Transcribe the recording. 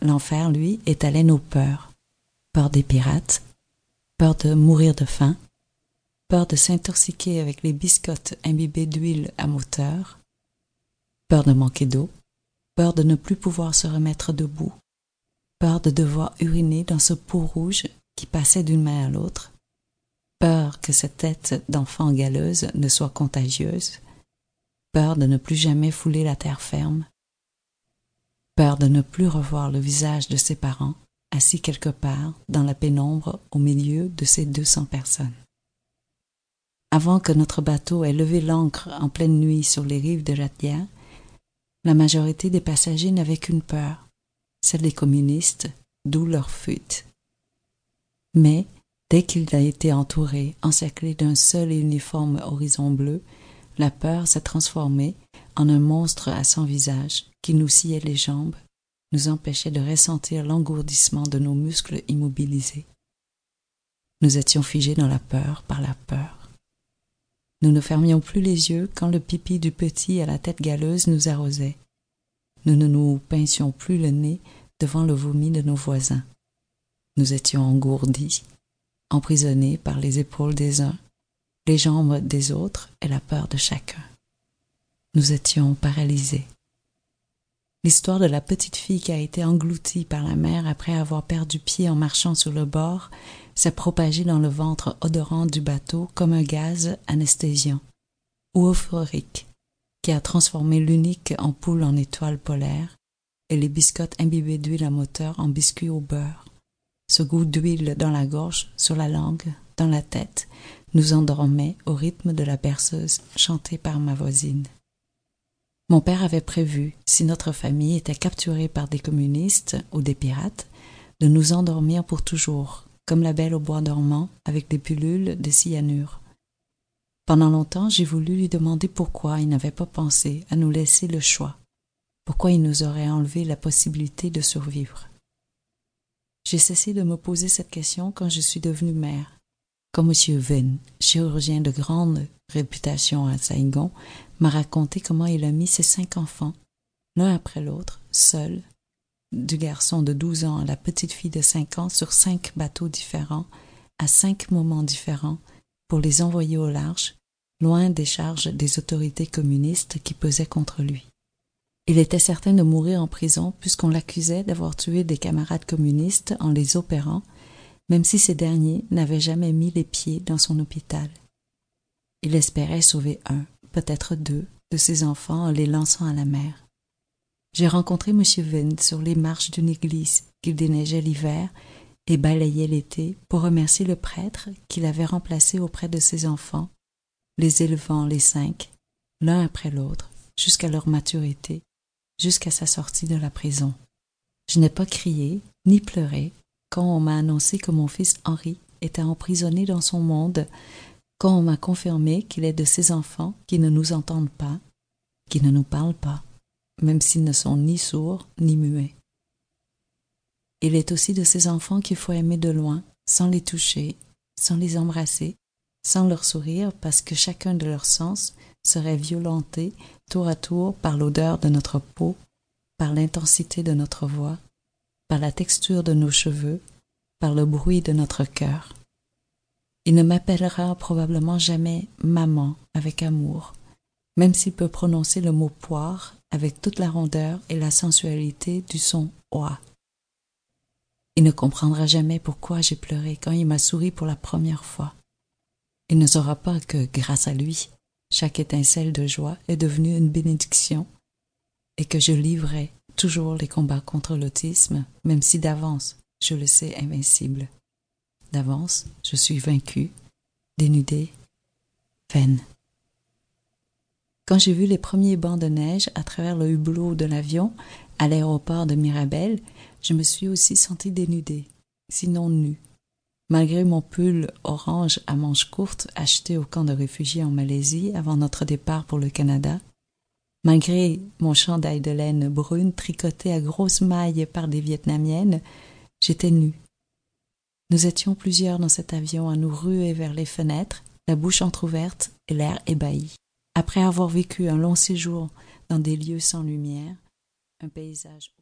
L'enfer, lui, étalait nos peurs. Peur des pirates, peur de mourir de faim, peur de s'intoxiquer avec les biscottes imbibées d'huile à moteur, peur de manquer d'eau, peur de ne plus pouvoir se remettre debout, peur de devoir uriner dans ce pot rouge qui passait d'une main à l'autre, peur que cette tête d'enfant galeuse ne soit contagieuse, peur de ne plus jamais fouler la terre ferme, peur de ne plus revoir le visage de ses parents, assis quelque part dans la pénombre au milieu de ces deux cents personnes. Avant que notre bateau ait levé l'ancre en pleine nuit sur les rives de Jatière, la majorité des passagers n'avaient qu'une peur, celle des communistes, d'où leur fuite. Mais, dès qu'il a été entouré, encerclé d'un seul et uniforme horizon bleu, la peur s'est transformée en un monstre à cent visages qui nous sciait les jambes, nous empêchait de ressentir l'engourdissement de nos muscles immobilisés. Nous étions figés dans la peur par la peur. Nous ne fermions plus les yeux quand le pipi du petit à la tête galeuse nous arrosait. Nous ne nous pincions plus le nez devant le vomi de nos voisins. Nous étions engourdis, emprisonnés par les épaules des uns les jambes des autres et la peur de chacun. Nous étions paralysés. L'histoire de la petite fille qui a été engloutie par la mer après avoir perdu pied en marchant sur le bord s'est propagée dans le ventre odorant du bateau comme un gaz anesthésiant ou euphorique qui a transformé l'unique en poule en étoile polaire et les biscottes imbibées d'huile à moteur en biscuits au beurre. Ce goût d'huile dans la gorge, sur la langue, dans la tête, nous endormait au rythme de la berceuse chantée par ma voisine. Mon père avait prévu, si notre famille était capturée par des communistes ou des pirates, de nous endormir pour toujours, comme la belle au bois dormant, avec des pilules de cyanure. Pendant longtemps, j'ai voulu lui demander pourquoi il n'avait pas pensé à nous laisser le choix, pourquoi il nous aurait enlevé la possibilité de survivre. J'ai cessé de me poser cette question quand je suis devenue mère quand M. Venn, chirurgien de grande réputation à Saigon, m'a raconté comment il a mis ses cinq enfants, l'un après l'autre, seuls, du garçon de douze ans à la petite fille de cinq ans, sur cinq bateaux différents, à cinq moments différents, pour les envoyer au large, loin des charges des autorités communistes qui pesaient contre lui. Il était certain de mourir en prison puisqu'on l'accusait d'avoir tué des camarades communistes en les opérant même si ces derniers n'avaient jamais mis les pieds dans son hôpital. Il espérait sauver un, peut-être deux, de ses enfants en les lançant à la mer. J'ai rencontré M. Venn sur les marches d'une église qu'il déneigeait l'hiver et balayait l'été pour remercier le prêtre qu'il avait remplacé auprès de ses enfants, les élevant les cinq, l'un après l'autre, jusqu'à leur maturité, jusqu'à sa sortie de la prison. Je n'ai pas crié, ni pleuré, quand on m'a annoncé que mon fils Henri était emprisonné dans son monde, quand on m'a confirmé qu'il est de ces enfants qui ne nous entendent pas, qui ne nous parlent pas, même s'ils ne sont ni sourds ni muets. Il est aussi de ces enfants qu'il faut aimer de loin, sans les toucher, sans les embrasser, sans leur sourire, parce que chacun de leurs sens serait violenté tour à tour par l'odeur de notre peau, par l'intensité de notre voix, par la texture de nos cheveux, par le bruit de notre cœur. Il ne m'appellera probablement jamais maman avec amour, même s'il peut prononcer le mot poire avec toute la rondeur et la sensualité du son oie. Il ne comprendra jamais pourquoi j'ai pleuré quand il m'a souri pour la première fois. Il ne saura pas que, grâce à lui, chaque étincelle de joie est devenue une bénédiction et que je livrais toujours les combats contre l'autisme, même si d'avance je le sais invincible. D'avance, je suis vaincu, dénudé, vaine. Quand j'ai vu les premiers bancs de neige à travers le hublot de l'avion à l'aéroport de Mirabel, je me suis aussi senti dénudé, sinon nu. Malgré mon pull orange à manches courtes acheté au camp de réfugiés en Malaisie avant notre départ pour le Canada, Malgré mon chandail de laine brune tricoté à grosses mailles par des Vietnamiennes, j'étais nue. Nous étions plusieurs dans cet avion à nous ruer vers les fenêtres, la bouche entr'ouverte et l'air ébahi. Après avoir vécu un long séjour dans des lieux sans lumière, un paysage